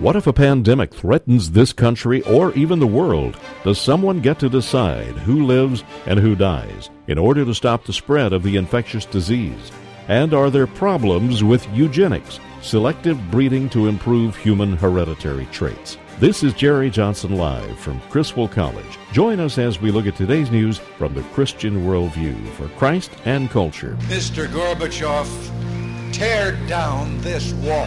What if a pandemic threatens this country or even the world? Does someone get to decide who lives and who dies in order to stop the spread of the infectious disease? And are there problems with eugenics, selective breeding to improve human hereditary traits? This is Jerry Johnson Live from Criswell College. Join us as we look at today's news from the Christian worldview for Christ and culture. Mr. Gorbachev, tear down this wall.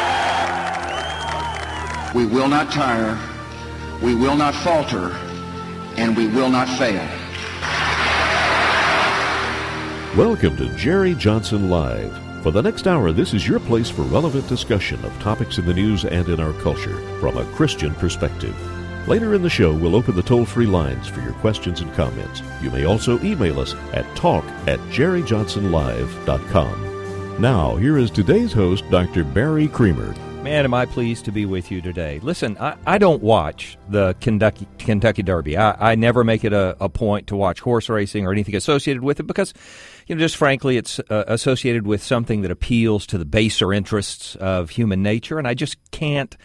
We will not tire, we will not falter, and we will not fail. Welcome to Jerry Johnson Live. For the next hour, this is your place for relevant discussion of topics in the news and in our culture from a Christian perspective. Later in the show, we'll open the toll free lines for your questions and comments. You may also email us at talk at jerryjohnsonlive.com. Now, here is today's host, Dr. Barry Creamer. Man, am I pleased to be with you today. Listen, I, I don't watch the Kentucky, Kentucky Derby. I, I never make it a, a, point to watch horse racing or anything associated with it because, you know, just frankly, it's uh, associated with something that appeals to the baser interests of human nature, and I just can't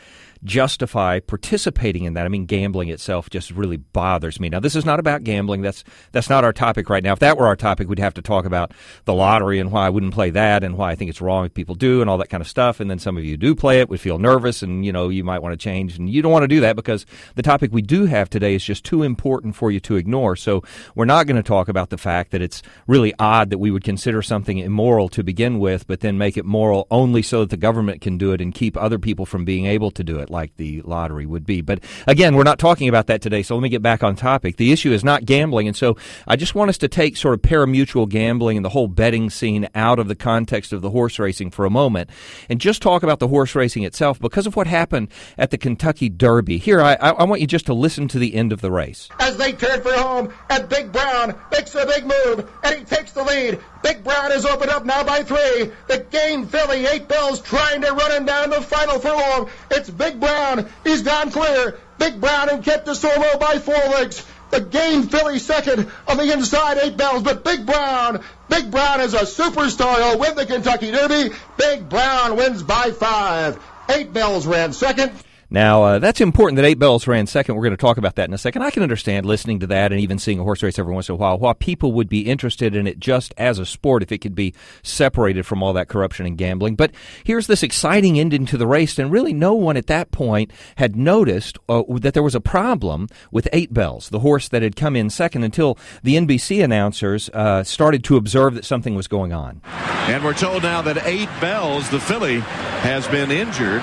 justify participating in that. I mean, gambling itself just really bothers me. Now, this is not about gambling. That's that's not our topic right now. If that were our topic, we'd have to talk about the lottery and why I wouldn't play that and why I think it's wrong if people do and all that kind of stuff. And then some of you do play it, would feel nervous, and you know you might want to change, and you don't want to do that because the topic we do have today is just too important for you to ignore. So we're not going to talk about the fact that it's really odd that we would consider something immoral to begin with, but then make it moral only so that the government can do it and keep other people from being able to do it like the lottery would be. But again, we're not talking about that today, so let me get back on topic. The issue is not gambling, and so I just want us to take sort of pari-mutuel gambling and the whole betting scene out of the context of the horse racing for a moment and just talk about the horse racing itself because of what happened at the Kentucky Derby. Here, I, I want you just to listen to the end of the race. As they turn for home, and Big Brown makes a big move, and he takes the lead. Big Brown is opened up now by three. The game filly, Eight Belles, trying to run him down the final furlong. It's Big Brown. He's down clear. Big Brown and kept the by four legs. The game filly second on the inside, Eight Belles, but Big Brown, Big Brown is a superstar. He'll win the Kentucky Derby. Big Brown wins by five. Eight Belles ran second. Now, uh, that's important that Eight Belles ran second. We're going to talk about that in a second. I can understand listening to that and even seeing a horse race every once in a while, while people would be interested in it just as a sport if it could be separated from all that corruption and gambling. But here's this exciting ending to the race, and really no one at that point had noticed uh, that there was a problem with Eight Belles, the horse that had come in second, until the NBC announcers uh, started to observe that something was going on. And we're told now that Eight Belles, the filly, has been injured.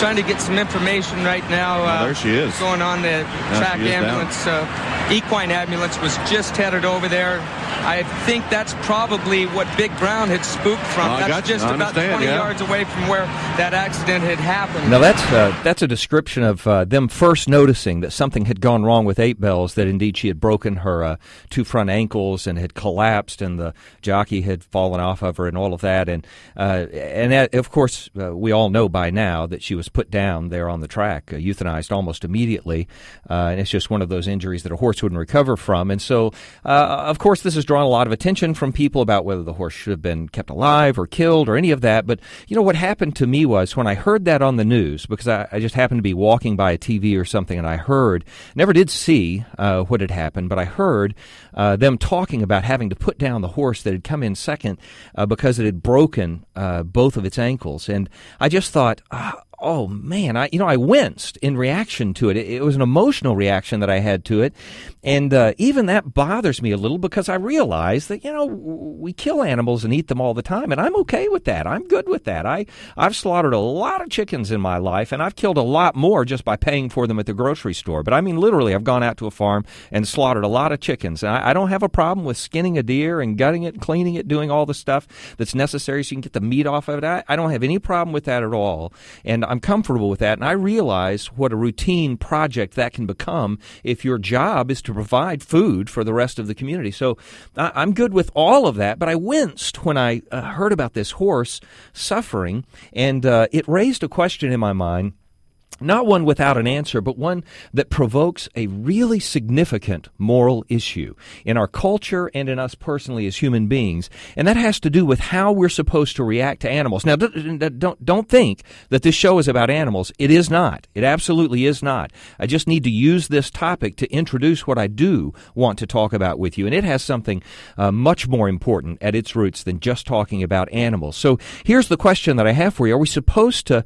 Trying to get some information right now. Uh, there she is. Going on the track ambulance. Uh, equine ambulance was just headed over there. I think that's probably what Big Brown had spooked from. Oh, that's just about 20 yeah. yards away from where that accident had happened. Now that's uh, that's a description of uh, them first noticing that something had gone wrong with Eight Belles. That indeed she had broken her uh, two front ankles and had collapsed, and the jockey had fallen off of her, and all of that. And uh, and that, of course uh, we all know by now that she was put down there on the track, uh, euthanized almost immediately. and it's just one of those injuries that a horse wouldn't recover from. And so, of course, this has drawn a lot of attention from people about whether the horse should have been kept alive or killed or any of that. But, you know, what happened to me was when I heard that on the news, because I, I just happened to be walking by a TV or something and I heard, never did see uh, what had happened, but I heard uh, them talking about having to put down the horse that had come in second uh, because it had broken uh, both of its ankles. And I just thought, ah, oh man, I you know I winced in reaction to it. It, it was an emotional reaction that I had to it, and uh, even that bothers me a little because I realize that you know we kill animals and eat them all the time, and I'm okay with that. I'm good with that. I I've slaughtered a lot of chickens in my life, and I've killed a lot more just by paying for them at the grocery store. But I mean, literally, I've gone out to a farm and slaughtered a lot of chickens. I, I don't have a problem with skinning a deer and gutting it, cleaning it, doing all the stuff that's necessary so you can get the meat off of it. I, I don't have any problem with that at all, and I'm comfortable with that. And I realize what a routine project that can become if your job is to provide food for the rest of the community. So I, am good with all of that, but I winced when I uh, heard about this horse suffering, and uh, it raised a question in my mind not one without an answer, but one that provokes a really significant moral issue in our culture and in us personally as human beings. And that has to do with how we're supposed to react to animals. Now, don't, don't think that this show is about animals. It is not. It absolutely is not. I just need to use this topic to introduce what I do want to talk about with you. And it has something uh, much more important at its roots than just talking about animals. So here's the question that I have for you. Are we supposed to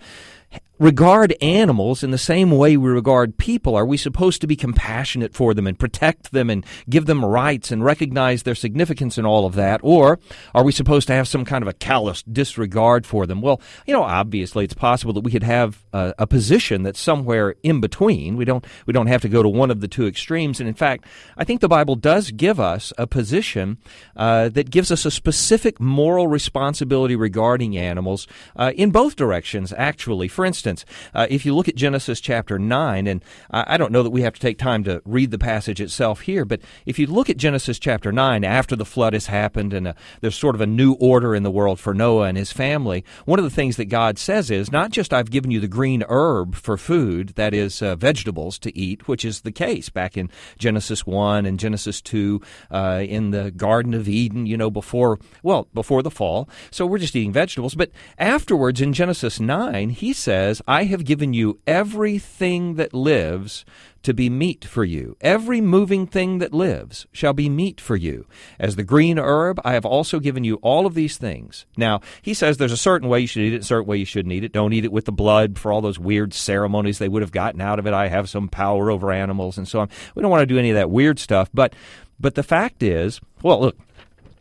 regard animals in the same way we regard people? Are we supposed to be compassionate for them and protect them and give them rights and recognize their significance and all of that? Or are we supposed to have some kind of a callous disregard for them? Well, you know, obviously it's possible that we could have a, a position that's somewhere in between. We don't, we don't have to go to one of the two extremes. And in fact, I think the Bible does give us a position uh, that gives us a specific moral responsibility regarding animals uh, in both directions, actually. For instance, instance, uh, if you look at Genesis chapter 9, and I, I don't know that we have to take time to read the passage itself here, but if you look at Genesis chapter 9, after the flood has happened and uh, there's sort of a new order in the world for Noah and his family, one of the things that God says is not just I've given you the green herb for food, that is uh, vegetables to eat, which is the case back in Genesis 1 and Genesis 2 uh, in the Garden of Eden, you know, before, well, before the fall. So we're just eating vegetables. But afterwards in Genesis 9, he says, says, I have given you everything that lives to be meat for you. Every moving thing that lives shall be meat for you. As the green herb, I have also given you all of these things. Now, he says there's a certain way you should eat it, a certain way you shouldn't eat it. Don't eat it with the blood for all those weird ceremonies they would have gotten out of it. I have some power over animals and so on. We don't want to do any of that weird stuff. But, but the fact is, well, look,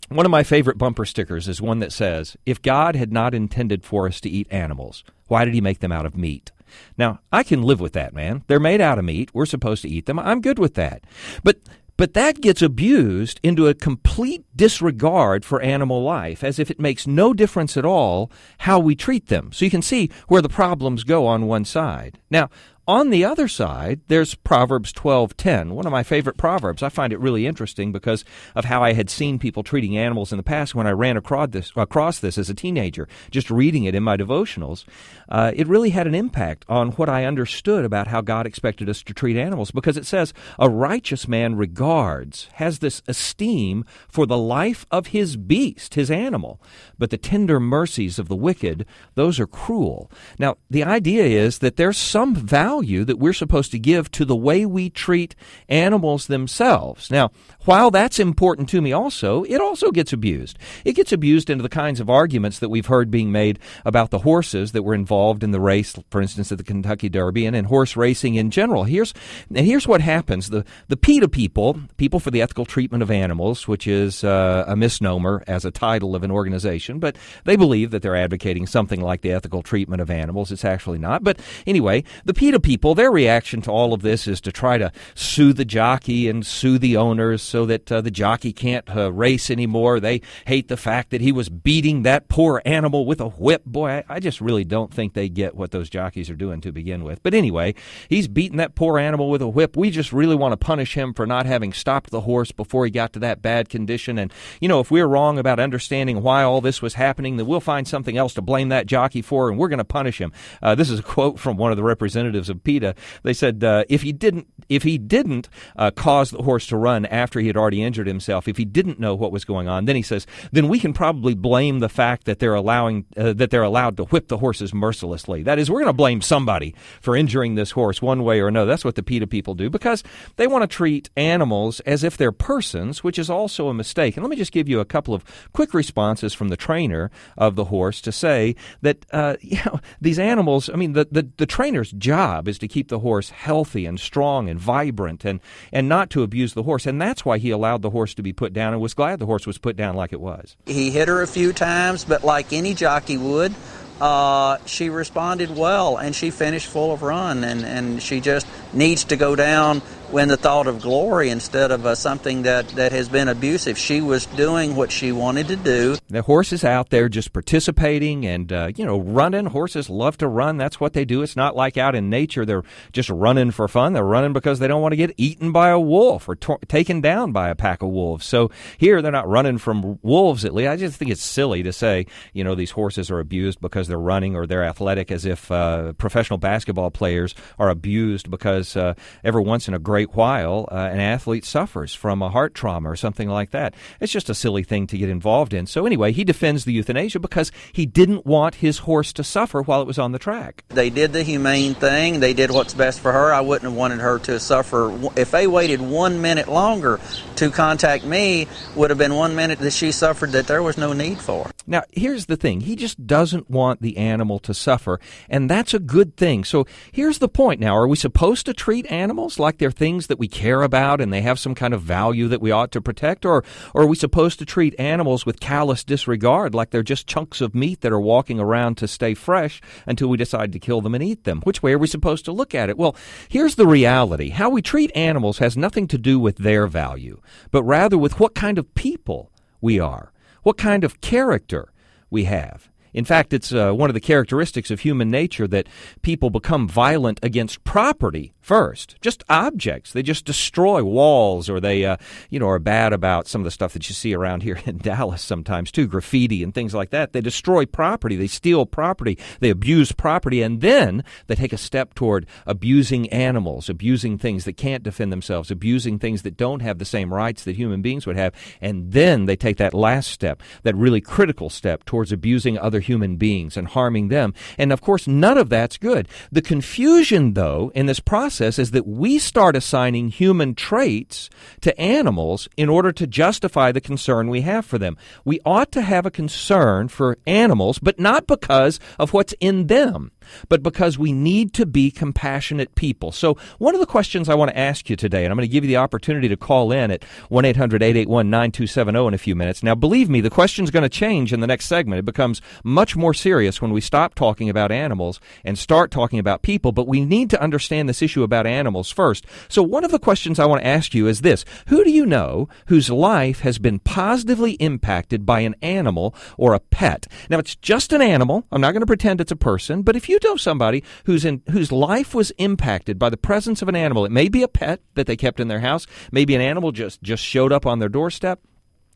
one of my favorite bumper stickers is one that says, If God had not intended for us to eat animals, why did he make them out of meat? Now, I can live with that, man. They're made out of meat. We're supposed to eat them. I'm good with that. But but that gets abused into a complete disregard for animal life, as if it makes no difference at all how we treat them. So you can see where the problems go on one side. Now, on the other side, there's Proverbs 12:10, one of my favorite proverbs. I find it really interesting because of how I had seen people treating animals in the past when I ran across this, across this as a teenager, just reading it in my devotionals. Uh, it really had an impact on what I understood about how God expected us to treat animals because it says, "A righteous man regards, has this esteem for the life of his beast, his animal, but the tender mercies of the wicked, those are cruel." Now, the idea is that there's some value value that we're supposed to give to the way we treat animals themselves. Now, while that's important to me also, it also gets abused. It gets abused into the kinds of arguments that we've heard being made about the horses that were involved in the race, for instance, at the Kentucky Derby and in horse racing in general. Here's and here's what happens: the the PETA people, people for the ethical treatment of animals, which is uh, a misnomer as a title of an organization, but they believe that they're advocating something like the ethical treatment of animals. It's actually not. But anyway, the PETA people, their reaction to all of this is to try to sue the jockey and sue the owners so that uh, the jockey can't uh, race anymore. They hate the fact that he was beating that poor animal with a whip. Boy, I, I just really don't think they get what those jockeys are doing to begin with. But anyway, he's beating that poor animal with a whip. We just really want to punish him for not having stopped the horse before he got to that bad condition. And, you know, if we're wrong about understanding why all this was happening, then we'll find something else to blame that jockey for, and we're going to punish him. Uh, this is a quote from one of the representatives of PETA. They said uh, if he didn't if he didn't uh, cause the horse to run after he had already injured himself, if he didn't know what was going on, then he says, then we can probably blame the fact that they're allowing uh, that they're allowed to whip the horses mercilessly. That is, we're going to blame somebody for injuring this horse one way or another. That's what the PETA people do because they want to treat animals as if they're persons, which is also a mistake. And let me just give you a couple of quick responses from the trainer of the horse to say that uh, you know these animals. I mean, the, the the trainer's job is to keep the horse healthy and strong and vibrant and and not to abuse the horse. And that's why he allowed the horse to be put down and was glad the horse was put down like it was. He hit her a few times, but like any jockey would, uh, she responded well and she finished full of run and, and she just needs to go down when the thought of glory instead of uh, something that, that has been abusive. She was doing what she wanted to do. The horse is out there just participating and, uh, you know, running. Horses love to run. That's what they do. It's not like out in nature they're just running for fun. They're running because they don't want to get eaten by a wolf or taken down by a pack of wolves. So here they're not running from wolves at least. I just think it's silly to say, you know, these horses are abused because they're running or they're athletic as if uh, professional basketball players are abused because uh, every once in a great great while uh, an athlete suffers from a heart trauma or something like that. It's just a silly thing to get involved in. So, anyway, he defends the euthanasia because he didn't want his horse to suffer while it was on the track. They did the humane thing, they did what's best for her. I wouldn't have wanted her to suffer. If they waited one minute longer to contact me, would have been one minute that she suffered that there was no need for. Now, here's the thing he just doesn't want the animal to suffer, and that's a good thing. So, here's the point now are we supposed to treat animals like they're things? Things that we care about and they have some kind of value that we ought to protect? Or, or are we supposed to treat animals with callous disregard like they're just chunks of meat that are walking around to stay fresh until we decide to kill them and eat them? Which way are we supposed to look at it? Well, here's the reality how we treat animals has nothing to do with their value, but rather with what kind of people we are, what kind of character we have. In fact, it's uh, one of the characteristics of human nature that people become violent against property first, just objects. They just destroy walls, or they, uh, you know, are bad about some of the stuff that you see around here in Dallas sometimes too, graffiti and things like that. They destroy property, they steal property, they abuse property, and then they take a step toward abusing animals, abusing things that can't defend themselves, abusing things that don't have the same rights that human beings would have, and then they take that last step, that really critical step towards abusing other human beings and harming them. And of course, none of that's good. The confusion, though, in this process is that we start assigning human traits to animals in order to justify the concern we have for them. We ought to have a concern for animals, but not because of what's in them but because we need to be compassionate people. So, one of the questions I want to ask you today, and I'm going to give you the opportunity to call in at 1 800 881 9270 in a few minutes. Now, believe me, the question's going to change in the next segment. It becomes much more serious when we stop talking about animals and start talking about people, but we need to understand this issue about animals first. So, one of the questions I want to ask you is this Who do you know whose life has been positively impacted by an animal or a pet? Now, it's just an animal. I'm not going to pretend it's a person, but if you know somebody who's in whose life was impacted by the presence of an animal, it may be a pet that they kept in their house, maybe an animal just just showed up on their doorstep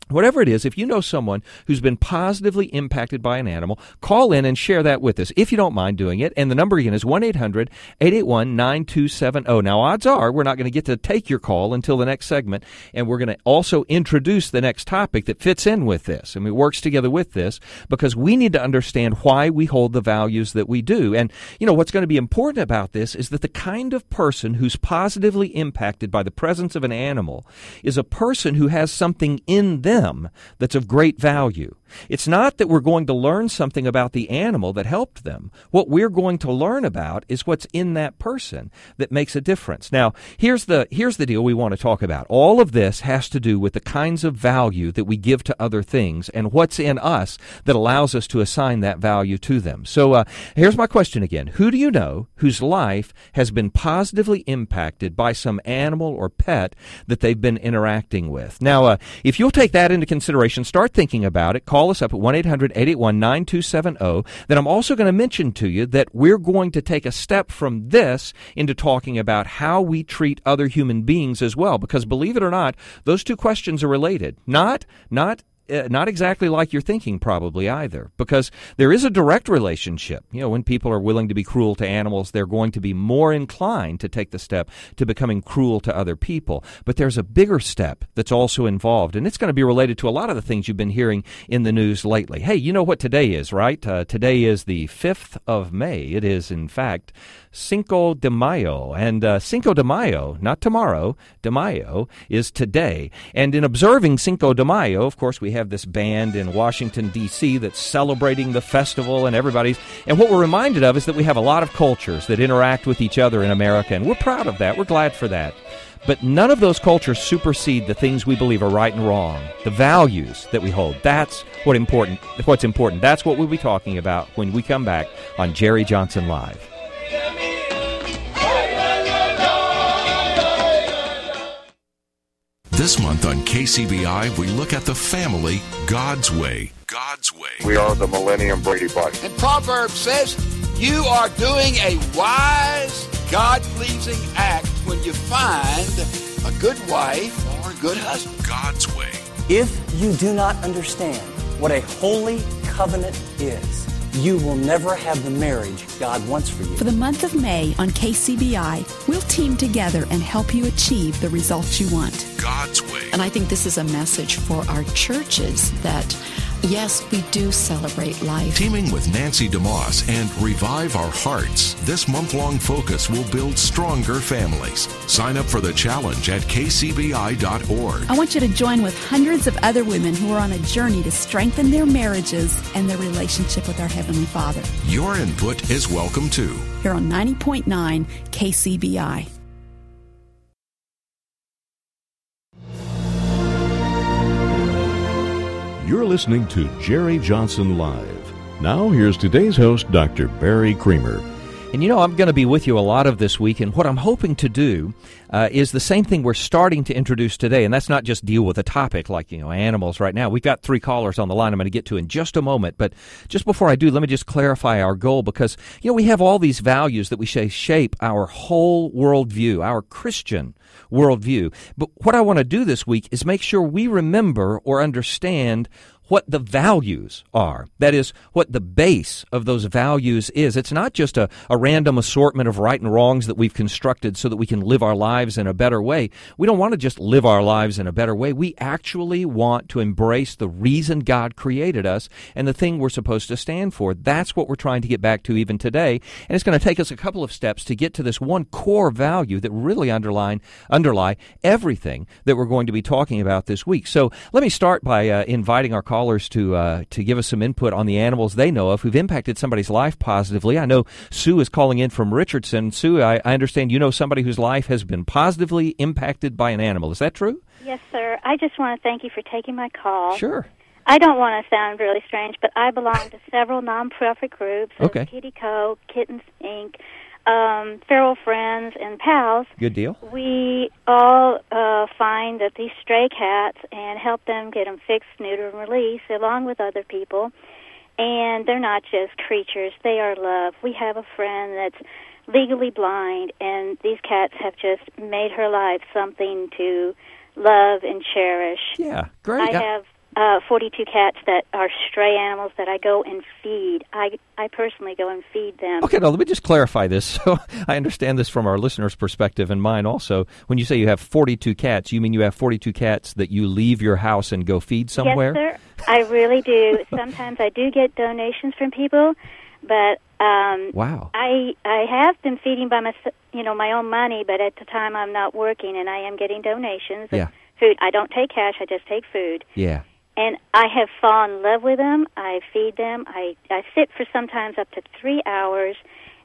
Whatever it is, if you know someone who's been positively impacted by an animal, call in and share that with us if you don't mind doing it. And the number again is 1 800 881 9270. Now, odds are we're not going to get to take your call until the next segment, and we're going to also introduce the next topic that fits in with this. and it works together with this because we need to understand why we hold the values that we do. And, you know, what's going to be important about this is that the kind of person who's positively impacted by the presence of an animal is a person who has something in them them that's of great value. It's not that we're going to learn something about the animal that helped them. What we're going to learn about is what's in that person that makes a difference. Now, here's the here's the deal we want to talk about. All of this has to do with the kinds of value that we give to other things and what's in us that allows us to assign that value to them. So, uh, here's my question again. Who do you know whose life has been positively impacted by some animal or pet that they've been interacting with? Now, uh, if you'll take that into consideration, start thinking about it. Call call us up at 1 800 881 9270. Then I'm also going to mention to you that we're going to take a step from this into talking about how we treat other human beings as well. Because believe it or not, those two questions are related. Not, not uh, not exactly like you're thinking, probably either, because there is a direct relationship. You know, when people are willing to be cruel to animals, they're going to be more inclined to take the step to becoming cruel to other people. But there's a bigger step that's also involved, and it's going to be related to a lot of the things you've been hearing in the news lately. Hey, you know what today is, right? Uh, today is the 5th of May. It is, in fact, Cinco de Mayo. And uh, Cinco de Mayo, not tomorrow, de Mayo is today. And in observing Cinco de Mayo, of course, we have this band in Washington, D.C. that's celebrating the festival and everybody's. And what we're reminded of is that we have a lot of cultures that interact with each other in America. And we're proud of that. We're glad for that. But none of those cultures supersede the things we believe are right and wrong, the values that we hold. That's what important, what's important. That's what we'll be talking about when we come back on Jerry Johnson Live. This month on KCBI, we look at the family God's way. God's way. We are the Millennium Brady Bunch. And Proverbs says, You are doing a wise, God pleasing act when you find a good wife or a good husband. God's way. If you do not understand what a holy covenant is, you will never have the marriage God wants for you. For the month of May on KCBI, we'll team together and help you achieve the results you want. God's way. And I think this is a message for our churches that Yes, we do celebrate life. Teaming with Nancy DeMoss and Revive Our Hearts, this month long focus will build stronger families. Sign up for the challenge at kcbi.org. I want you to join with hundreds of other women who are on a journey to strengthen their marriages and their relationship with our Heavenly Father. Your input is welcome too. Here on 90.9 KCBI. You're listening to Jerry Johnson Live. Now, here's today's host, Dr. Barry Creamer. And you know, I'm going to be with you a lot of this week, and what I'm hoping to do uh, is the same thing we're starting to introduce today, and that's not just deal with a topic like, you know, animals right now. We've got three callers on the line I'm going to get to in just a moment, but just before I do, let me just clarify our goal because, you know, we have all these values that we say shape our whole worldview, our Christian worldview. But what I want to do this week is make sure we remember or understand what the values are. That is, what the base of those values is. It's not just a, a random assortment of right and wrongs that we've constructed so that we can live our lives in a better way. We don't want to just live our lives in a better way. We actually want to embrace the reason God created us and the thing we're supposed to stand for. That's what we're trying to get back to even today. And it's going to take us a couple of steps to get to this one core value that really underline, underlie everything that we're going to be talking about this week. So let me start by uh, inviting our callers to uh, to give us some input on the animals they know of who've impacted somebody's life positively. I know Sue is calling in from Richardson. Sue, I, I understand you know somebody whose life has been positively impacted by an animal. Is that true? Yes, sir. I just want to thank you for taking my call. Sure. I don't want to sound really strange, but I belong to several non-profit groups. Okay. Kitty Co., Kittens Inc., um, Feral Friends, and Pals. Good deal. We all uh, find that these stray cats and help them get them fixed, neutered, and released, along with other people. And they're not just creatures; they are love. We have a friend that's legally blind, and these cats have just made her life something to love and cherish. Yeah, great. I have uh, 42 cats that are stray animals that I go and feed. I I personally go and feed them. Okay, now let me just clarify this so I understand this from our listeners' perspective and mine also. When you say you have 42 cats, you mean you have 42 cats that you leave your house and go feed somewhere? Yes, sir. I really do. Sometimes I do get donations from people, but um, wow. I I have been feeding by my you know my own money, but at the time I'm not working and I am getting donations. Yeah. Food. I don't take cash. I just take food. Yeah. And I have fallen in love with them. I feed them. I I sit for sometimes up to three hours,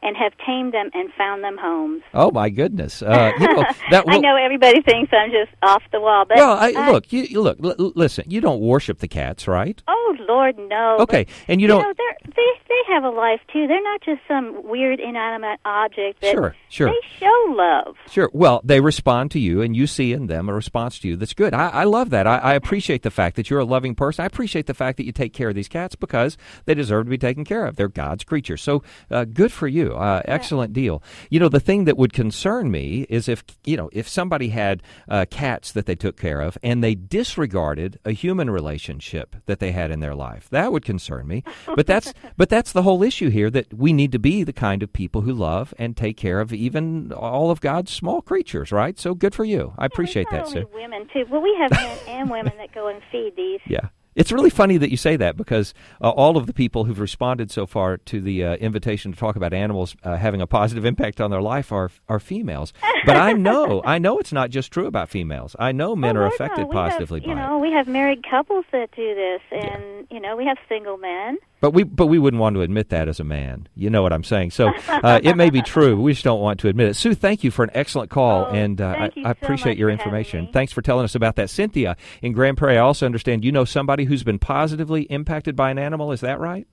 and have tamed them and found them homes. Oh my goodness! Uh, you know, that will, I know everybody thinks I'm just off the wall, but well, I, I- look, you, you look, l- listen. You don't worship the cats, right? Oh Lord, no. Okay, But, and you don't- know, they they have a life too. They're not just some weird inanimate object. That Sure, sure. They show love. Sure. Well, they respond to you, and you see in them a response to you. That's good. I, I love that. I, I appreciate the fact that you're a loving person. I appreciate the fact that you take care of these cats because they deserve to be taken care of. They're God's creatures. So uh, good for you. Uh, excellent deal. You know, the thing that would concern me is if you know if somebody had uh, cats that they took care of and they disregarded a human relationship that they had in their life. That would concern me. But that's but that's the whole issue here that we need to be the kind of people who love and take care of even all of God's small creatures, right? So good for you. I appreciate Not that, only sir. women too. Well, we have men and women that go and feed these. Yeah. It's really funny that you say that because uh, all of the people who've responded so far to the uh, invitation to talk about animals uh, having a positive impact on their life are are females. But I know, I know it's not just true about females. I know men Oh, are no. affected positively have, you by it. know, we have married couples that do this, and you know, we have single men. But we but we wouldn't want to admit that as a man. You know what I'm saying? So uh, it may be true. We just don't want to admit it. Sue, thank you for an excellent call, and uh, I, Oh, I appreciate your information. Thanks for telling us about that. Cynthia in Grand Prairie, I also understand you know somebody who's been positively impacted by an animal. Is that right?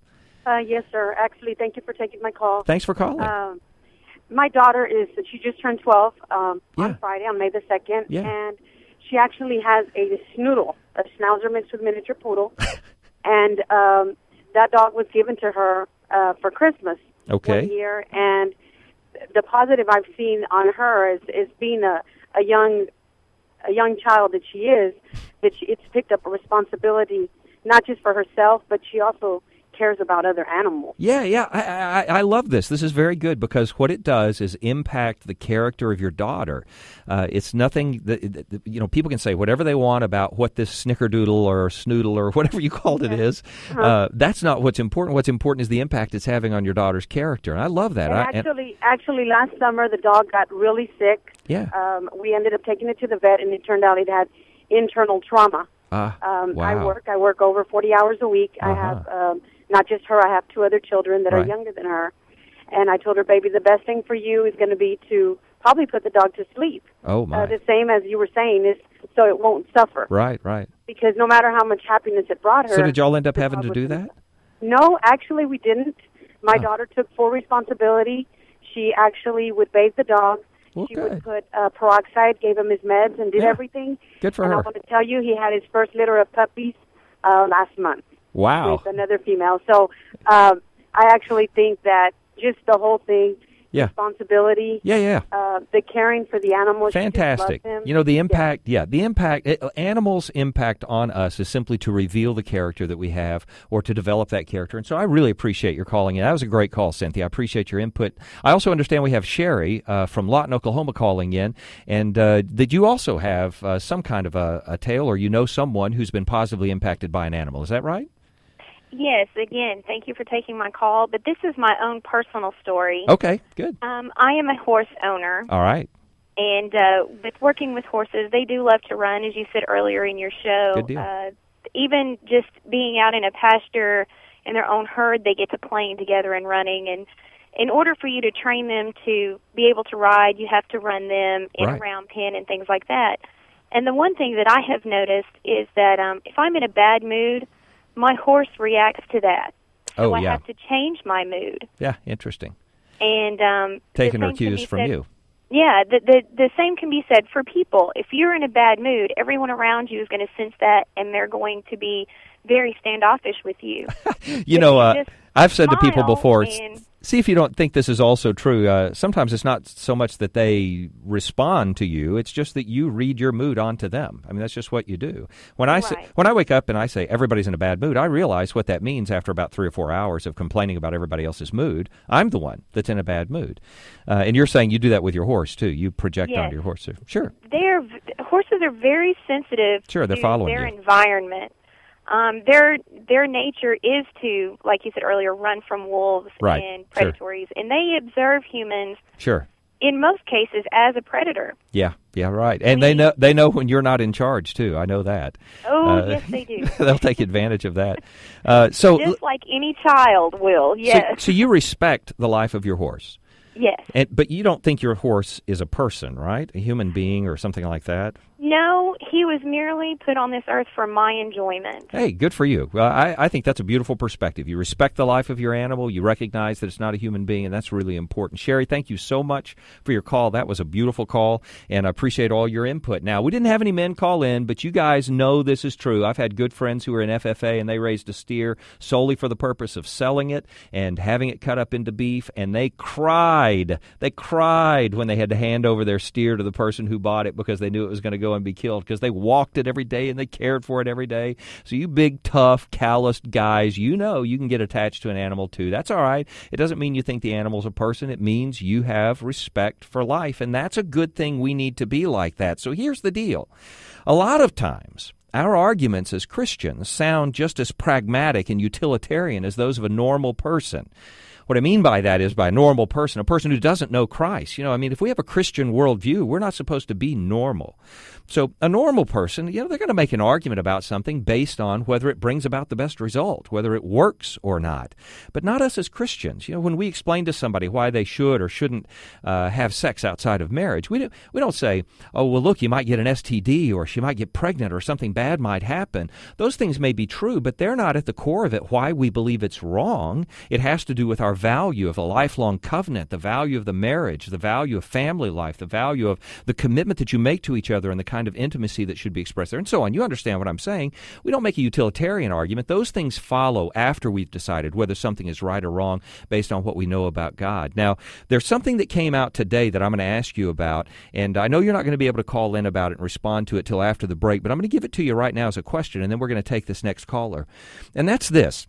Uh, yes, sir. Actually, thank you for taking my call. Thanks for calling. Um, my daughter is she just turned 12 um, Yeah. on Friday on May the 2nd, Yeah. and she actually has a snoodle, a schnauzer mixed with miniature poodle, and um, that dog was given to her uh, for Christmas Okay. one year, and the positive I've seen on her is, is being a, a young a young child that she is, that she, it's picked up a responsibility not just for herself, but she also cares about other animals. Yeah, yeah, I, I, I love this. This is very good because what it does is impact the character of your daughter. Uh, it's nothing that, you know. People can say whatever they want about what this snickerdoodle or snoodle or whatever you called it is. Uh-huh. Uh, that's not what's important. What's important is the impact it's having on your daughter's character, and I love that. And I, and- actually, actually, last summer the dog got really sick. Yeah. Um, we ended up taking it to the vet, and it turned out it had internal trauma. Ah, Um, I work. I work over forty hours a week. I Uh-huh. have um, not just her. I have two other children that are younger than her. And I told her, baby, the best thing for you is going to be to probably put the dog to sleep. Oh my! Uh, the same as you were saying is so it won't suffer. right, right. Because no matter how much happiness it brought her. So did y'all end up having to do that? no, actually, we didn't. My Oh. daughter took full responsibility. She actually would bathe the dog. Well, she good. would put uh, peroxide, gave him his meds, and did Yeah. everything. Good for and her. I want to tell you, he had his first litter of puppies uh, last month Wow. with another female. So um, I actually think that just the whole thing, Yeah. responsibility, Yeah, yeah. uh, the caring for the animals, Fantastic. You know, the impact, yeah, the impact, it, animals' impact on us is simply to reveal the character that we have or to develop that character. And so I really appreciate your calling in. That was a great call, Cynthia. I appreciate your input. I also understand we have Sherry uh, from Lawton, Oklahoma calling in. And uh, did you also have uh, some kind of a, a tale or you know someone who's been positively impacted by an animal? Is that right? Yes, again, thank you for taking my call, but this is my own personal story. Okay, good. Um, I am a horse owner, All right. and uh, with working with horses, they do love to run, as you said earlier in your show. Good deal. Uh, even just being out in a pasture in their own herd, they get to playing together and running. And in order for you to train them to be able to ride, you have to run them in Right. a round pen and things like that. And the one thing that I have noticed is that um, if I'm in a bad mood, my horse reacts to that. Oh, I yeah. have to change my mood. Yeah, interesting. And um, Taking her cues from said- you. Yeah, the, the the same can be said for people. If you're in a bad mood, everyone around you is going to sense that, and they're going to be very standoffish with you. You know, uh, I've said to people before, and- see if you don't think this is also true. Uh, sometimes it's not so much that they respond to you; it's just that you read your mood onto them. I mean, that's just what you do. When I say, when I wake up and I say everybody's in a bad mood, I realize what that means after about three or four hours of complaining about everybody else's mood. I'm the one that's in a bad mood, uh, and you're saying you do that with your horse too. You project Yes. onto your horse. Sure. They're horses are very sensitive Sure, they're to following their you. environment. Um, their their nature is to, like you said earlier, run from wolves Right, and sure. and they observe humans Sure. in most cases as a predator. Yeah, yeah, right. And they know they know when you're not in charge too. I know that. Oh, Uh, yes, they do. they'll take advantage of that. Uh, so, Just like any child will. so, Yes. so you respect the life of your horse, yes. and but you don't think your horse is a person, right? A human being or something like that. No, he was merely put on this earth for my enjoyment. Hey, good for you. Well, I, I think that's a beautiful perspective. You respect the life of your animal, you recognize that it's not a human being, and that's really important. Sherry, thank you so much for your call. That was a beautiful call, and I appreciate all your input. Now, we didn't have any men call in, but you guys know this is true. I've had good friends who are in FFA, and they raised a steer solely for the purpose of selling it and having it cut up into beef, and they cried. They cried when they had to hand over their steer to the person who bought it because they knew it was going to and be killed because they walked it every day and they cared for it every day. So you big, tough, calloused guys, you know you can get attached to an animal too. That's all right. It doesn't mean you think the animal's a person. It means you have respect for life, and that's a good thing. We need to be like that. So here's the deal. A lot of times, our arguments as Christians sound just as pragmatic and utilitarian as those of a normal person. What I mean by that is by a normal person, a person who doesn't know Christ. You know, I mean, if we have a Christian worldview, we're not supposed to be normal. So a normal person, you know, they're going to make an argument about something based on whether it brings about the best result, whether it works or not. But not us as Christians. You know, when we explain to somebody why they should or shouldn't uh, have sex outside of marriage, we, do, we don't say, oh, well, look, you might get an STD or she might get pregnant or something bad might happen. Those things may be true, but they're not at the core of it why we believe it's wrong. It has to do with our value of a lifelong covenant, the value of the marriage, the value of family life, the value of the commitment that you make to each other and the kind of intimacy that should be expressed there, and so on. You understand what I'm saying. We don't make a utilitarian argument. Those things follow after we've decided whether something is right or wrong based on what we know about God. Now, there's something that came out today that I'm going to ask you about, and I know you're not going to be able to call in about it and respond to it till after the break, but I'm going to give it to you right now as a question, and then we're going to take this next caller. And that's this.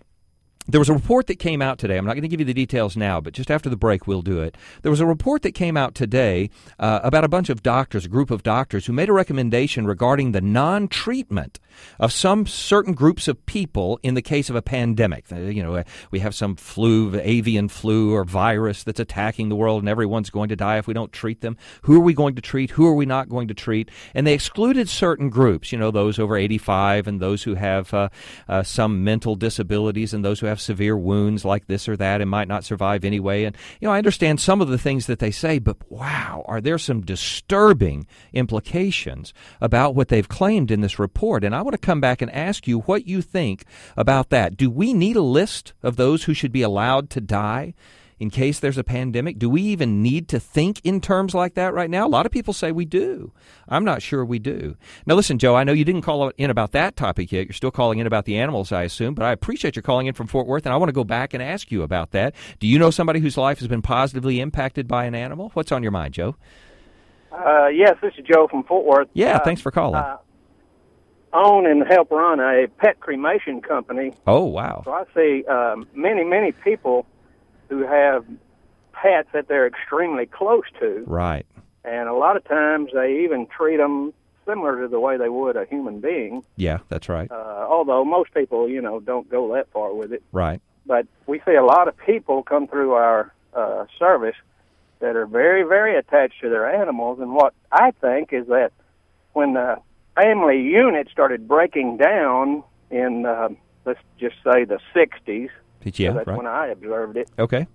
There was a report that came out today. I'm not going to give you the details now, but just after the break, we'll do it. There was a report that came out today uh, about a bunch of doctors, a group of doctors, who made a recommendation regarding the non treatment of some certain groups of people in the case of a pandemic. Uh, you know, we have some flu, avian flu, or virus that's attacking the world, and everyone's going to die if we don't treat them. Who are we going to treat? Who are we not going to treat? And they excluded certain groups, you know, those over 85 and those who have uh, uh, some mental disabilities and those who have have severe wounds like this or that and might not survive anyway. And, you know, I understand some of the things that they say, but wow, are there some disturbing implications about what they've claimed in this report? And I want to come back and ask you what you think about that. Do we need a list of those who should be allowed to die? In case there's a pandemic? Do we even need to think in terms like that right now? A lot of people say we do. I'm not sure we do. Now, listen, Joe, I know you didn't call in about that topic yet. You're still calling in about the animals, I assume, but I appreciate your calling in from Fort Worth, and I want to go back and ask you about that. Do you know somebody whose life has been positively impacted by an animal? What's on your mind, Joe? Uh, yes, this is Joe from Fort Worth. Yeah, uh, thanks for calling. Uh, own and help run a pet cremation company. Oh, wow. So I see um, many, many people who have pets that they're extremely close to. Right. And a lot of times they even treat them similar to the way they would a human being. Yeah, that's right. Uh, although most people, you know, don't go that far with it. Right. But we see a lot of people come through our uh, service that are very, very attached to their animals. And what I think is that when the family unit started breaking down in, uh, let's just say, the 60s, yeah, so that's right. when I observed it. Okay.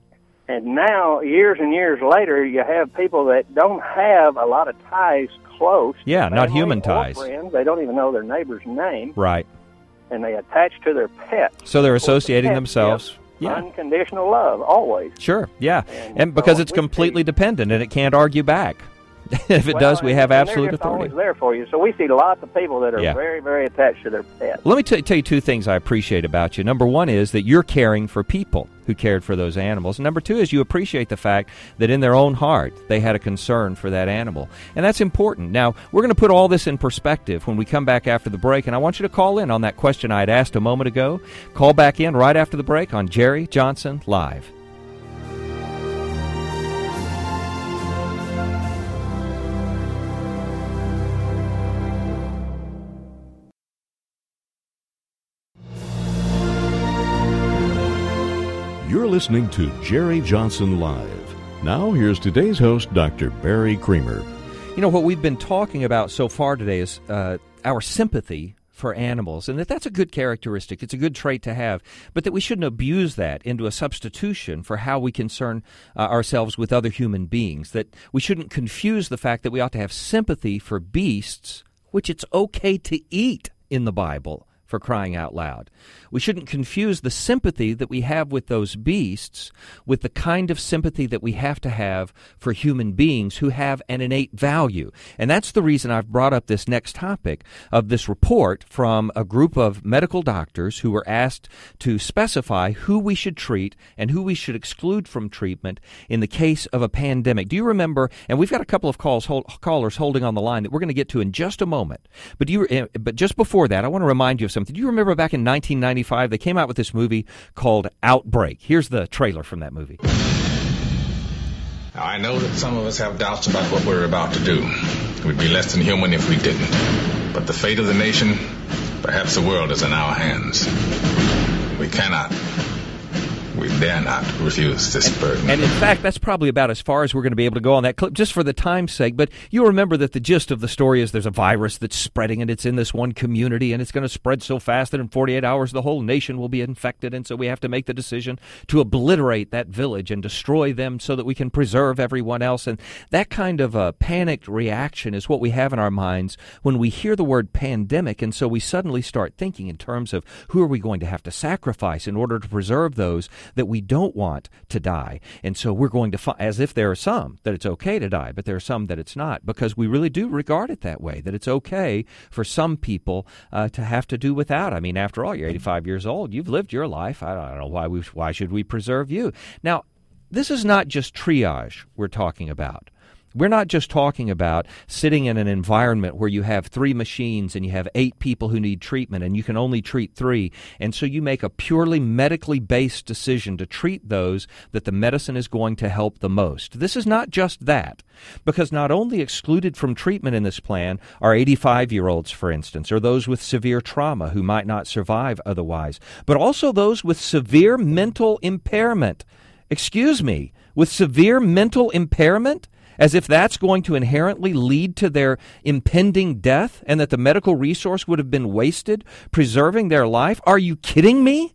And now, years and years later, you have people that don't have a lot of ties close. Yeah, not human ties. Friends. They don't even know their neighbor's name, Right. and they attach to their pet. So they're course, the associating themselves. Yeah. Unconditional love, always. Sure. Yeah. And And, because we it's completely dependent and it can't argue back. if it Well, does, we have absolute authority. always there for you. So we see lots of people that are Yeah. very, very attached to their pets. Let me t- tell you two things I appreciate about you. Number one is that you're caring for people who cared for those animals. And number two is you appreciate the fact that in their own heart they had a concern for that animal. And that's important. Now, we're going to put all this in perspective when we come back after the break. And I want you to call in on that question I had asked a moment ago. Call back in right after the break on Jerry Johnson Live. You're listening to Jerry Johnson Live. Now, here's today's host, Dr. Barry Creamer. You know, what we've been talking about so far today is uh, our sympathy for animals, and that that's a good characteristic. It's a good trait to have, but that we shouldn't abuse that into a substitution for how we concern uh, ourselves with other human beings. That we shouldn't confuse the fact that we ought to have sympathy for beasts which it's okay to eat in the Bible for crying out loud. We shouldn't confuse the sympathy that we have with those beasts with the kind of sympathy that we have to have for human beings who have an innate value. And that's the reason I've brought up this next topic of this report from a group of medical doctors who were asked to specify who we should treat and who we should exclude from treatment in the case of a pandemic. Do you remember? And we've got a couple of calls hold, callers holding on the line that we're going to get to in just a moment. But you, eh, but just before that, I want to remind you of something. Do you remember back in 1995 they came out with this movie called Outbreak. Here's the trailer from that movie. Now, I know that some of us have doubts about what we're about to do. We'd be less than human if we didn't. But the fate of the nation, perhaps the world, is in our hands. We cannot we dare not refuse this burden. And in fact, that's probably about as far as we're going to be able to go on that clip, just for the time's sake. But you remember that the gist of the story is there's a virus that's spreading, and it's in this one community, and it's going to spread so fast that in 48 hours the whole nation will be infected. And so we have to make the decision to obliterate that village and destroy them so that we can preserve everyone else. And that kind of a panicked reaction is what we have in our minds when we hear the word pandemic. And so we suddenly start thinking in terms of who are we going to have to sacrifice in order to preserve those that we don't want to die. And so we're going to, as if there are some that it's okay to die, but there are some that it's not, because we really do regard it that way, that it's okay for some people uh, to have to do without. I mean, after all, you're 85 years old, you've lived your life. I don't know why we, why should we preserve you? Now, this is not just triage we're talking about. We're not just talking about sitting in an environment where you have three machines and you have eight people who need treatment and you can only treat three. And so you make a purely medically based decision to treat those that the medicine is going to help the most. This is not just that, because not only excluded from treatment in this plan are 85 year olds, for instance, or those with severe trauma who might not survive otherwise, but also those with severe mental impairment. Excuse me, with severe mental impairment? As if that's going to inherently lead to their impending death and that the medical resource would have been wasted preserving their life? Are you kidding me?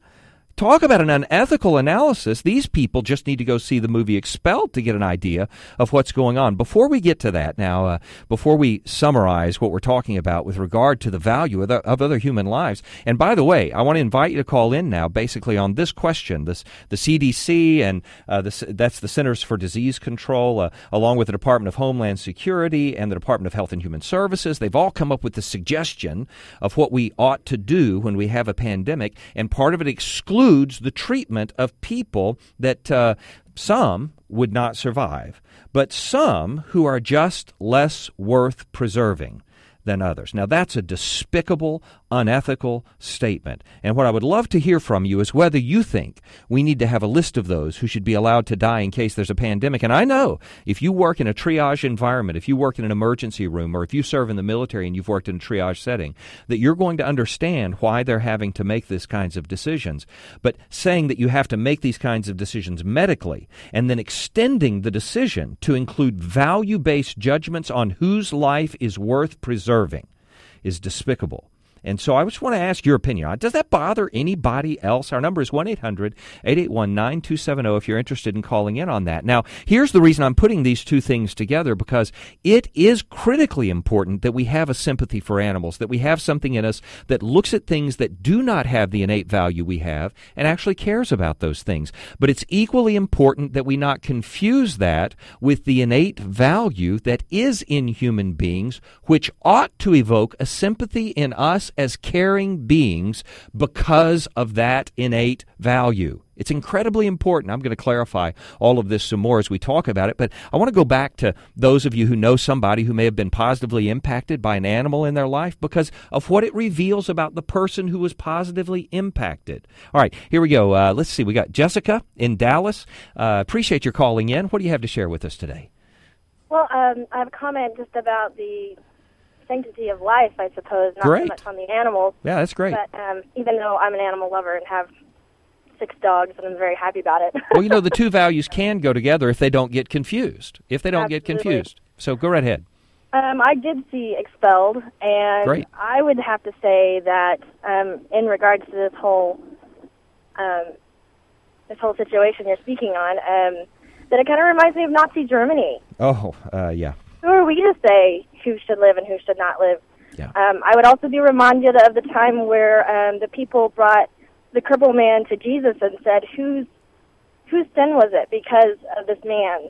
Talk about an unethical analysis. These people just need to go see the movie Expelled to get an idea of what's going on. Before we get to that, now, uh, before we summarize what we're talking about with regard to the value of, the, of, other human lives, and by the way, I want to invite you to call in now, basically on this question. This the CDC and uh, the, that's the Centers for Disease Control, uh, along with the Department of Homeland Security and the Department of Health and Human Services. They've all come up with the suggestion of what we ought to do when we have a pandemic, and part of it excludes includes the treatment of people that uh, some would not survive, but some who are just less worth preserving than others. Now, that's a despicable, unethical statement. And what I would love to hear from you is whether you think we need to have a list of those who should be allowed to die in case there's a pandemic. And I know if you work in a triage environment, if you work in an emergency room, or if you serve in the military and you've worked in a triage setting, that you're going to understand why they're having to make these kinds of decisions. But saying that you have to make these kinds of decisions medically and then extending the decision to include value based judgments on whose life is worth preserving is despicable. And so I just want to ask your opinion. Uh, does that bother anybody else? Our number is 1 800 881 9270 if you're interested in calling in on that. Now, here's the reason I'm putting these two things together because it is critically important that we have a sympathy for animals, that we have something in us that looks at things that do not have the innate value we have and actually cares about those things. But it's equally important that we not confuse that with the innate value that is in human beings, which ought to evoke a sympathy in us as caring beings because of that innate value. It's incredibly important. I'm going to clarify all of this some more as we talk about it, but I want to go back to those of you who know somebody who may have been positively impacted by an animal in their life because of what it reveals about the person who was positively impacted. All right, here we go. Uh, let's see. We got Jessica in Dallas. Uh, appreciate your calling in. What do you have to share with us today? Well, um, I have a comment just about the sanctity of life, I suppose, not great. so much on the animals. Yeah, that's great. But um, even though I'm an animal lover and have six dogs, and I'm very happy about it. well, you know, the two values can go together if they don't get confused. If they don't Absolutely. get confused. So go right ahead. Um, I did see Expelled, and Great. I would have to say that um, in regards to this whole um, this whole situation you're speaking on, um, that it kind of reminds me of Nazi Germany. Oh, uh, yeah. Who are we to say who should live and who should not live? Yeah. Um, I would also be reminded of the time where um, the people brought the crippled man to Jesus and said, "Whose whose sin was it? Because of this man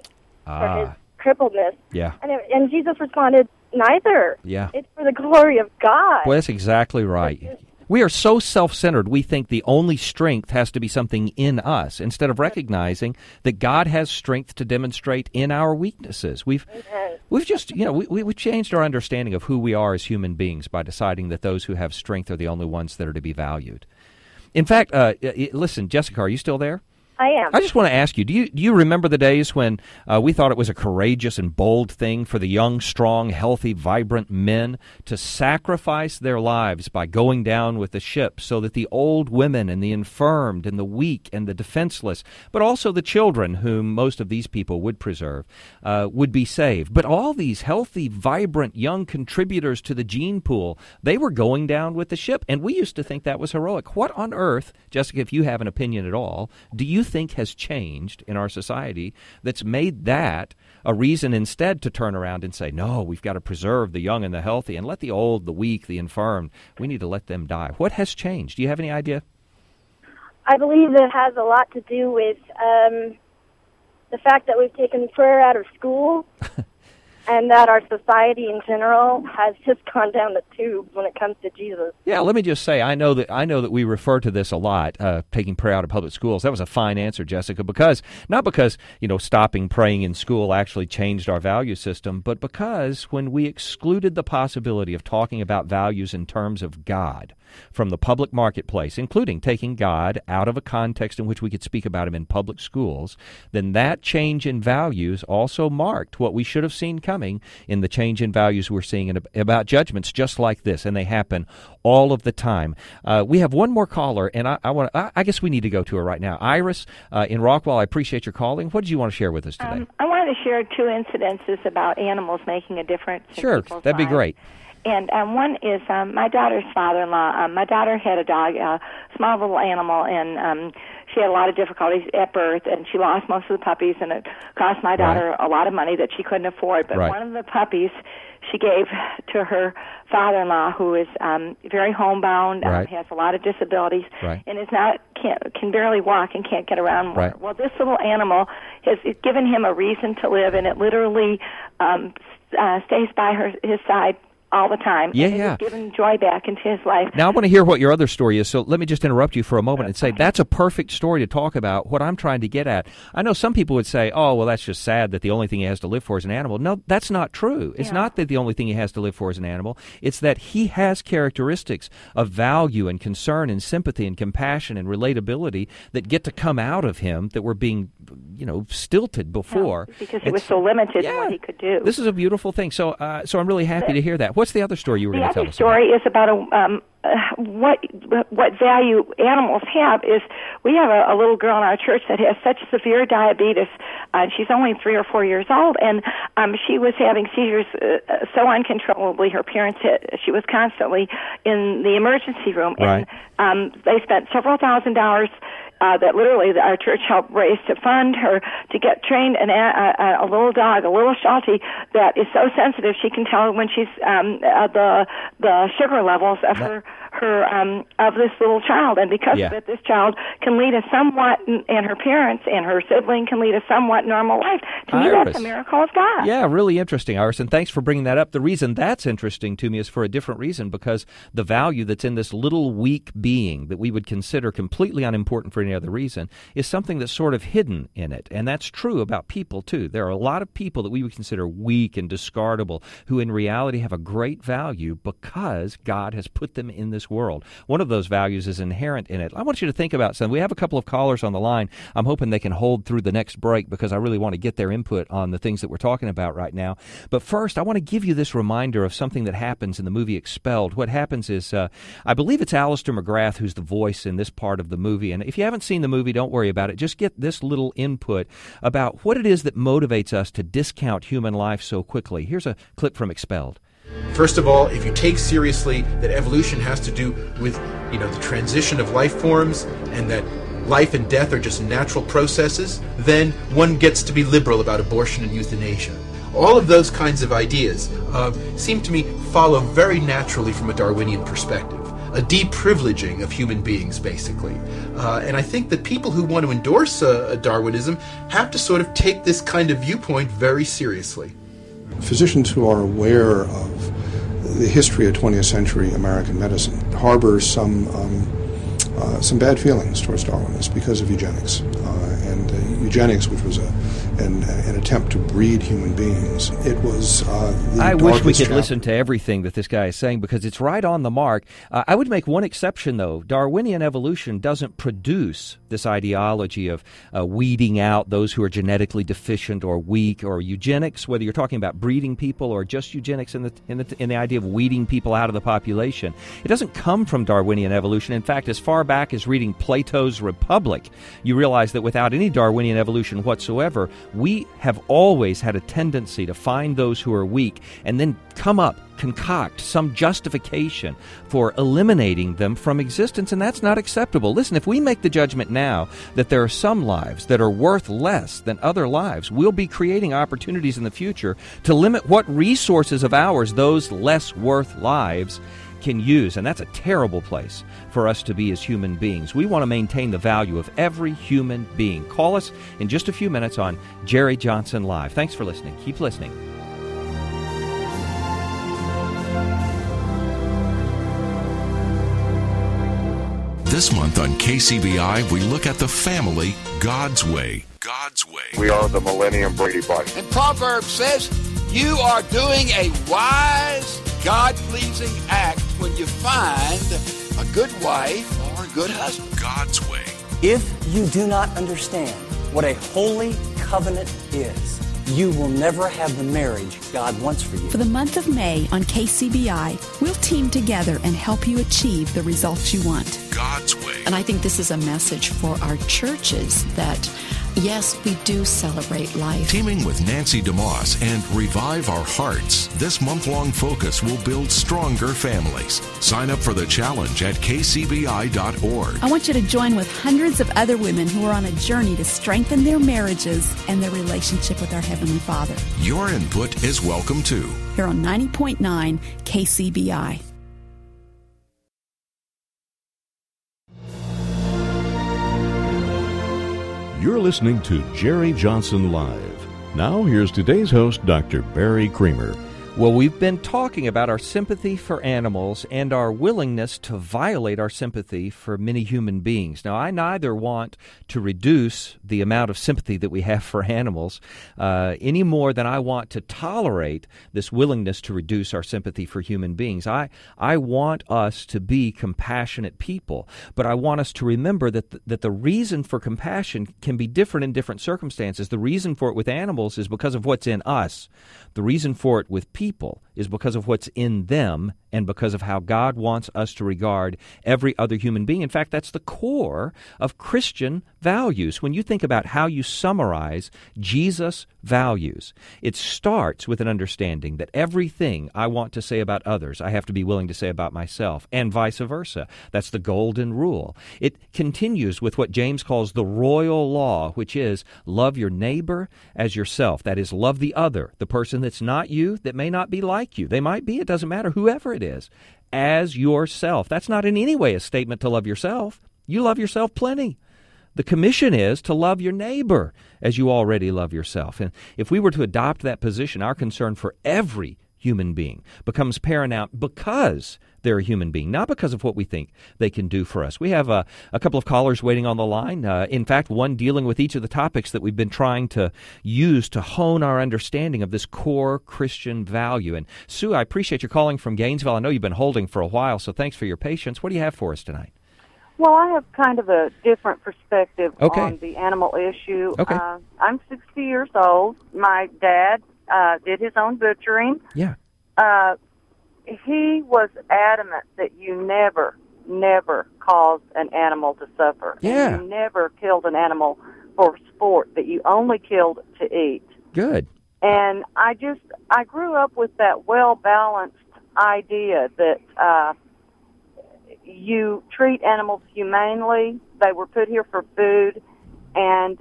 for his Ah, crippledness." yeah. And, it, and Jesus responded, "Neither. Yeah. It's for the glory of God." Well, that's exactly right. We are so self centered, we think the only strength has to be something in us instead of recognizing that God has strength to demonstrate in our weaknesses. We've, we've just, you know, we, we- we've changed our understanding of who we are as human beings by deciding that those who have strength are the only ones that are to be valued. In fact, uh, listen, Jessica, are you still there? I am. I just want to ask you: Do you do you remember the days when uh, we thought it was a courageous and bold thing for the young, strong, healthy, vibrant men to sacrifice their lives by going down with the ship, so that the old women and the infirmed and the weak and the defenseless, but also the children, whom most of these people would preserve, uh, would be saved? But all these healthy, vibrant, young contributors to the gene pool, they were going down with the ship, and we used to think that was heroic. What on earth, Jessica? If you have an opinion at all, do you think has changed in our society that's made that a reason instead to turn around and say, no, we've got to preserve the young and the healthy and let the old, the weak, the infirm, we need to let them die? What has changed? Do you have any idea? I believe it has a lot to do with um, the fact that we've taken prayer out of school and that our society in general has just gone down the tubes when it comes to Jesus. Yeah, let me just say, I know that I know that we refer to this a lot, uh, taking prayer out of public schools. That was a fine answer, Jessica, because not because you know stopping praying in school actually changed our value system, but because when we excluded the possibility of talking about values in terms of God from the public marketplace, including taking God out of a context in which we could speak about Him in public schools, then that change in values also marked what we should have seen coming in the change in values we're seeing in, about judgments just like this, and they happen all of the time. Uh, we have one more caller, and I, I want. I, I guess we need to go to her right now. Iris uh, in Rockwell, I appreciate your calling. What did you want to share with us today? Um, I wanted to share two incidences about animals making a difference. sure, that'd be lives. great. And um, one is um, my daughter's father-in-law. Um, my daughter had a dog, a small little animal, and um, she had a lot of difficulties at birth, and she lost most of the puppies, and it cost my daughter a lot of money that she couldn't afford. But Right. one of the puppies she gave to her father-in-law, who is um, very homebound, um, Right. has a lot of disabilities, Right. and is not can't, can barely walk and can't get around more. Right. Well, this little animal has given him a reason to live, and it literally um, uh, stays by her his side all the time. Yeah, and yeah. given joy back into his life. Now, I want to hear what your other story is, so let me just interrupt you for a moment and say that's a perfect story to talk about what I'm trying to get at. I know some people would say, oh, well, that's just sad that the only thing he has to live for is an animal. No, that's not true. It's not that the only thing he has to live for is an animal, it's that he has characteristics of value and concern and sympathy and compassion and relatability that get to come out of him that were being, you know, stilted before. because he And was so limited in what he could do. This is a beautiful thing. So, uh, so I'm really happy to hear that. What's the other story you were the going to tell other us? story is about a um, uh, what what value animals have is we have a, a little girl in our church that has such severe diabetes. Uh, she's only three or four years old, and um, she was having seizures uh, uh, so uncontrollably. Her parents had, she was constantly in the emergency room, Right. and um, they spent several thousand dollars. Uh, that literally our church helped raise to fund her to get trained an, a, a, a little dog, a little Sheltie that is so sensitive she can tell when she's um, uh, the the sugar levels of her her um, of this little child, and because Yeah. of it, this child can lead a somewhat, and her parents and her sibling can lead a somewhat normal life. To me, that's a miracle of God. Yeah, really interesting, Iris, and thanks for bringing that up. The reason that's interesting to me is for a different reason because the value that's in this little weak being that we would consider completely unimportant for any other reason is something that's sort of hidden in it. And that's true about people, too. There are a lot of people that we would consider weak and discardable who in reality have a great value because God has put them in this world. One of those values is inherent in it. I want you to think about something. We have a couple of callers on the line. I'm hoping they can hold through the next break because I really want to get their input on the things that we're talking about right now. But first, I want to give you this reminder of something that happens in the movie Expelled. What happens is, uh, I believe it's Alister McGrath who's the voice in this part of the movie. And if you haven't seen the movie, don't worry about it. Just get this little input about what it is that motivates us to discount human life so quickly. Here's a clip from Expelled. First of all, if you take seriously that evolution has to do with, you know, the transition of life forms and that life and death are just natural processes, then one gets to be liberal about abortion and euthanasia. All of those kinds of ideas uh, seem to me follow very naturally from a Darwinian perspective a deprivileging of human beings, basically. Uh, and I think that people who want to endorse uh, Darwinism have to sort of take this kind of viewpoint very seriously. Physicians who are aware of the history of 20th century American medicine harbor some um, uh, some bad feelings towards Darwinists because of eugenics. Uh, and uh, eugenics, which was a an, an, attempt to breed human beings. It was. Uh, I wish we could listen to everything that this guy is saying because it's right on the mark. Uh, I would make one exception, though. Darwinian evolution doesn't produce this ideology of uh, weeding out those who are genetically deficient or weak, or eugenics, whether you're talking about breeding people or just eugenics in the, in the, in the idea of weeding people out of the population. It doesn't come from Darwinian evolution. In fact, as far back as reading Plato's Republic, you realize that without any Darwinian evolution whatsoever, we have always had a tendency to find those who are weak and then come up, concoct some justification for eliminating them from existence, and that's not acceptable. Listen, if we make the judgment now that there are some lives that are worth less than other lives, we'll be creating opportunities in the future to limit what resources of ours those less worth lives can use, and that's a terrible place for us to be as human beings. We want to maintain the value of every human being. Call us in just a few minutes on Jerry Johnson Live. Thanks for listening. Keep listening. This month on KCBI, we look at the family God's way. God's way. We are the Millennium Brady Bunch. And Proverbs says, You are doing a wise, God pleasing act when you find a good wife or a good husband. God's way. If you do not understand what a holy covenant is, you will never have the marriage God wants for you. For the month of May on KCBI, we'll team together and help you achieve the results you want. God's way. And I think this is a message for our churches that Yes, we do celebrate life. Teaming with Nancy DeMoss and Revive Our Hearts, this month long focus will build stronger families. Sign up for the challenge at kcbi.org. I want you to join with hundreds of other women who are on a journey to strengthen their marriages and their relationship with our Heavenly Father. Your input is welcome too. Here on 90.9 KCBI. You're listening to Jerry Johnson Live. Now, here's today's host, Dr. Barry Creamer. Well, we've been talking about our sympathy for animals and our willingness to violate our sympathy for many human beings. Now, I neither want to reduce the amount of sympathy that we have for animals uh, any more than I want to tolerate this willingness to reduce our sympathy for human beings. I, I want us to be compassionate people, but I want us to remember that that the reason for compassion can be different in different circumstances. The reason for it with animals is because of what's in us. The reason for it with people people is because of what's in them and because of how God wants us to regard every other human being. In fact, that's the core of Christian values. When you think about how you summarize Jesus' values, it starts with an understanding that everything I want to say about others, I have to be willing to say about myself, and vice versa. That's the golden rule. It continues with what James calls the royal law, which is love your neighbor as yourself. That is, love the other, the person that's not you, that may not be like you. They might be, it doesn't matter, whoever it is, as yourself. That's not in any way a statement to love yourself. You love yourself plenty. The commission is to love your neighbor as you already love yourself. And if we were to adopt that position, our concern for every human being becomes paramount because they're a human being, not because of what we think they can do for us. We have a, a couple of callers waiting on the line. Uh, in fact, one dealing with each of the topics that we've been trying to use to hone our understanding of this core Christian value. And Sue, I appreciate your calling from Gainesville. I know you've been holding for a while, so thanks for your patience. What do you have for us tonight? Well, I have kind of a different perspective okay. on the animal issue. Okay. Uh, I'm 60 years old. My dad uh, did his own butchering. Yeah. Uh, he was adamant that you never, never cause an animal to suffer. Yeah. And you never killed an animal for sport, that you only killed to eat. Good. And I just, I grew up with that well balanced idea that uh, you treat animals humanely. They were put here for food. And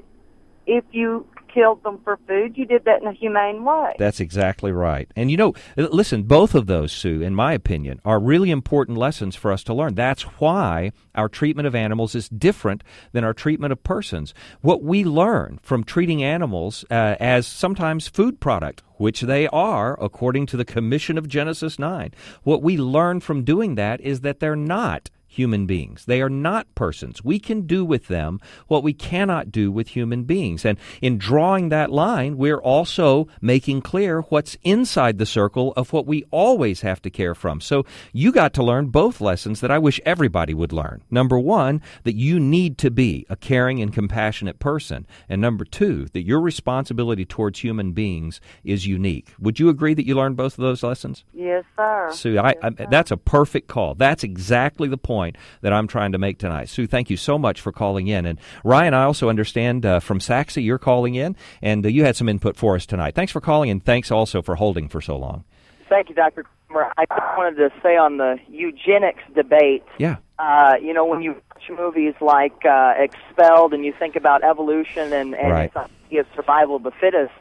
if you killed them for food. You did that in a humane way. That's exactly right. And you know, listen, both of those, Sue, in my opinion, are really important lessons for us to learn. That's why our treatment of animals is different than our treatment of persons. What we learn from treating animals uh, as sometimes food product, which they are according to the commission of Genesis 9, what we learn from doing that is that they're not human beings. They are not persons. We can do with them what we cannot do with human beings. And in drawing that line, we're also making clear what's inside the circle of what we always have to care from. So you got to learn both lessons that I wish everybody would learn. Number one, that you need to be a caring and compassionate person. And number two, that your responsibility towards human beings is unique. Would you agree that you learned both of those lessons? Yes, sir. Sue, I, I, that's a perfect call. That's exactly the point point that I'm trying to make tonight. Sue, thank you so much for calling in. And Ryan, I also understand uh, from Sachse you're calling in, and uh, you had some input for us tonight. Thanks for calling, and thanks also for holding for so long. Thank you, Dr. Creamer. I just wanted to say on the eugenics debate. Yeah. Uh, you know, when you watch movies like uh, Expelled and you think about evolution and, and right. the idea of survival of the fittest,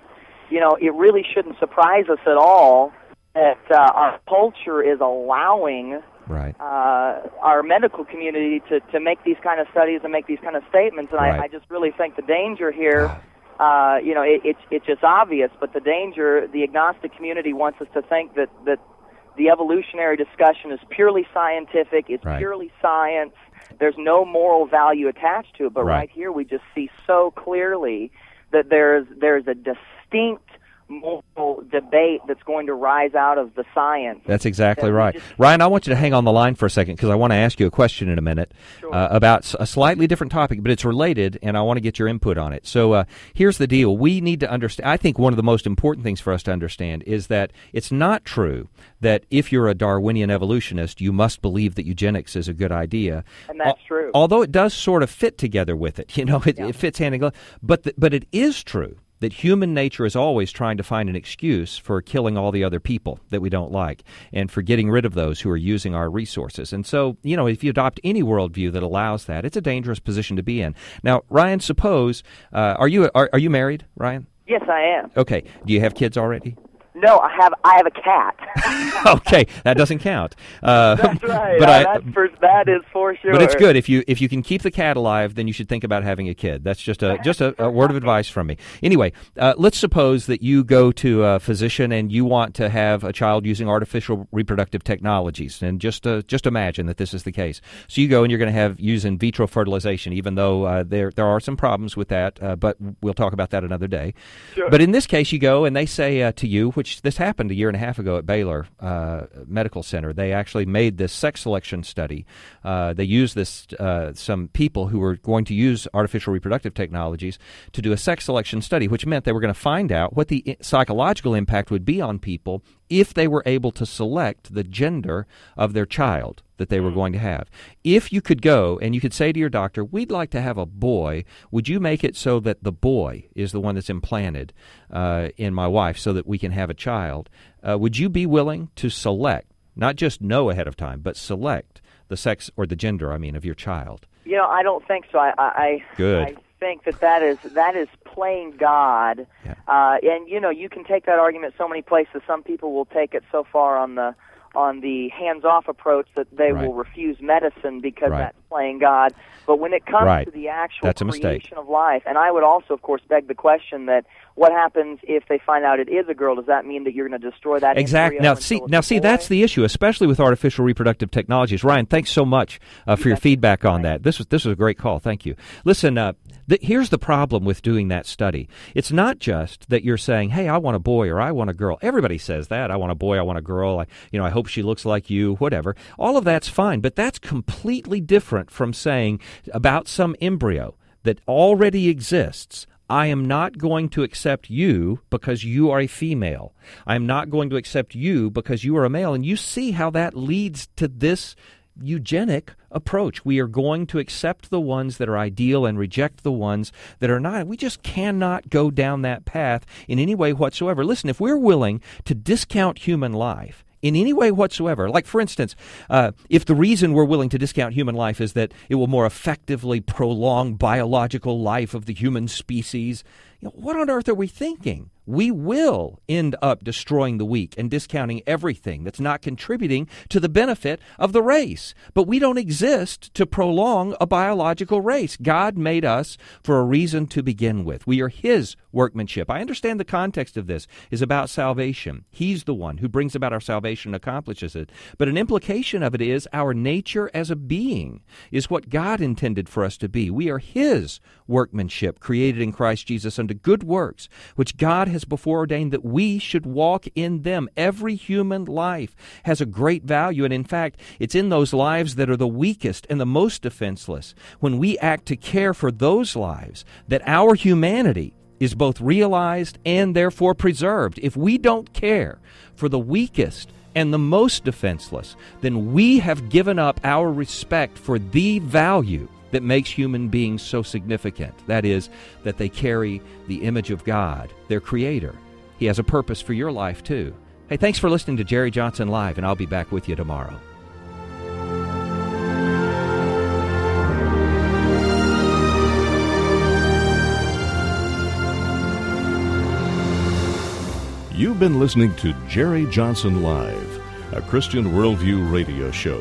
you know, it really shouldn't surprise us at all that uh, our culture is allowing right. uh, our medical community to, to make these kind of studies and make these kind of statements. And Right. I, I just really think the danger here, uh, you know, it, it's it's just obvious. But the danger, the agnostic community wants us to think that that the evolutionary discussion is purely scientific. It's Right. purely science. There's no moral value attached to it. But Right. right here, we just see so clearly that there's there's a distinct moral debate that's going to rise out of the science. That's exactly that right. just- Ryan, I want you to hang on the line for a second because I want to ask you a question in a minute uh, about a slightly different topic, but it's related, and I want to get your input on it. So uh, here's the deal. We need to understand, I think one of the most important things for us to understand is that it's not true that if you're a Darwinian evolutionist, you must believe that eugenics is a good idea. And that's true. Although it does sort of fit together with it. You know, it, it fits hand in glove. But, th- but it is true that human nature is always trying to find an excuse for killing all the other people that we don't like and for getting rid of those who are using our resources. And so, you know, if you adopt any worldview that allows that, it's a dangerous position to be in. Now, Ryan, suppose uh, are you are, are you married, Ryan? Yes, I am. Okay. Do you have kids already? No, I have I have a cat. okay, that doesn't count. Uh, That's right. But Uh, I, that's for, that is for sure. But it's good if you if you can keep the cat alive, then you should think about having a kid. That's just a just a, a word of advice from me. Anyway, uh, let's suppose that you go to a physician and you want to have a child using artificial reproductive technologies, and just uh, just imagine that this is the case. So you go and you're going to have use in vitro fertilization, even though uh, there there are some problems with that, uh, but we'll talk about that another day. Sure. But in this case, you go and they say uh, to you, which this happened a year and a half ago at Baylor uh, Medical Center. They actually made this sex selection study. Uh, they used this uh, some people who were going to use artificial reproductive technologies to do a sex selection study, which meant they were going to find out what the psychological impact would be on people if they were able to select the gender of their child that they were going to have. If you could go and you could say to your doctor, "We'd like to have a boy," would you make it so that the boy is the one that's implanted uh, in my wife, so that we can have a child? Uh, would you be willing to select, not just know ahead of time, but select the sex or the gender? I mean, of your child. You know, I don't think so. I, I, I Good. I think that that is that is playing God, uh, and you know, you can take that argument so many places. Some people will take it so far on the on the hands-off approach that they Right. will refuse medicine because Right. that's playing God. But when it comes Right. to the actual That's a mistake. creation of life, and I would also, of course, beg the question that what happens if they find out it is a girl? Does that mean that you're going to destroy that? Exactly. Now, see, now see, that's the issue, especially with artificial reproductive technologies. Ryan, thanks so much uh, for your feedback on that. This was this was a great call. Thank you. Listen, uh, th- here's the problem with doing that study. It's not just that you're saying, "Hey, I want a boy" or "I want a girl." Everybody says that. I want a boy. I want a girl. I, you know, I hope she looks like you. Whatever. All of that's fine, but that's completely different from saying about some embryo that already exists. I am not going to accept you because you are a female. I am not going to accept you because you are a male. And you see how that leads to this eugenic approach. We are going to accept the ones that are ideal and reject the ones that are not. We just cannot go down that path in any way whatsoever. Listen, if we're willing to discount human life, in any way whatsoever. Like, for instance, uh, if the reason we're willing to discount human life is that it will more effectively prolong biological life of the human species, you know, what on earth are we thinking? We will end up destroying the weak and discounting everything that's not contributing to the benefit of the race. But we don't exist to prolong a biological race. God made us for a reason to begin with. We are His workmanship. I understand the context of this is about salvation. He's the one who brings about our salvation and accomplishes it. But an implication of it is our nature as a being is what God intended for us to be. We are His workmanship, created in Christ Jesus unto good works, which God has before ordained that we should walk in them. Every human life has a great value, and in fact, it's in those lives that are the weakest and the most defenseless, when we act to care for those lives, that our humanity is both realized and therefore preserved. If we don't care for the weakest and the most defenseless, then we have given up our respect for the value that makes human beings so significant. That is, that they carry the image of God, their Creator. He has a purpose for your life, too. Hey, thanks for listening to Jerry Johnson Live, and I'll be back with you tomorrow. You've been listening to Jerry Johnson Live, a Christian Worldview radio show.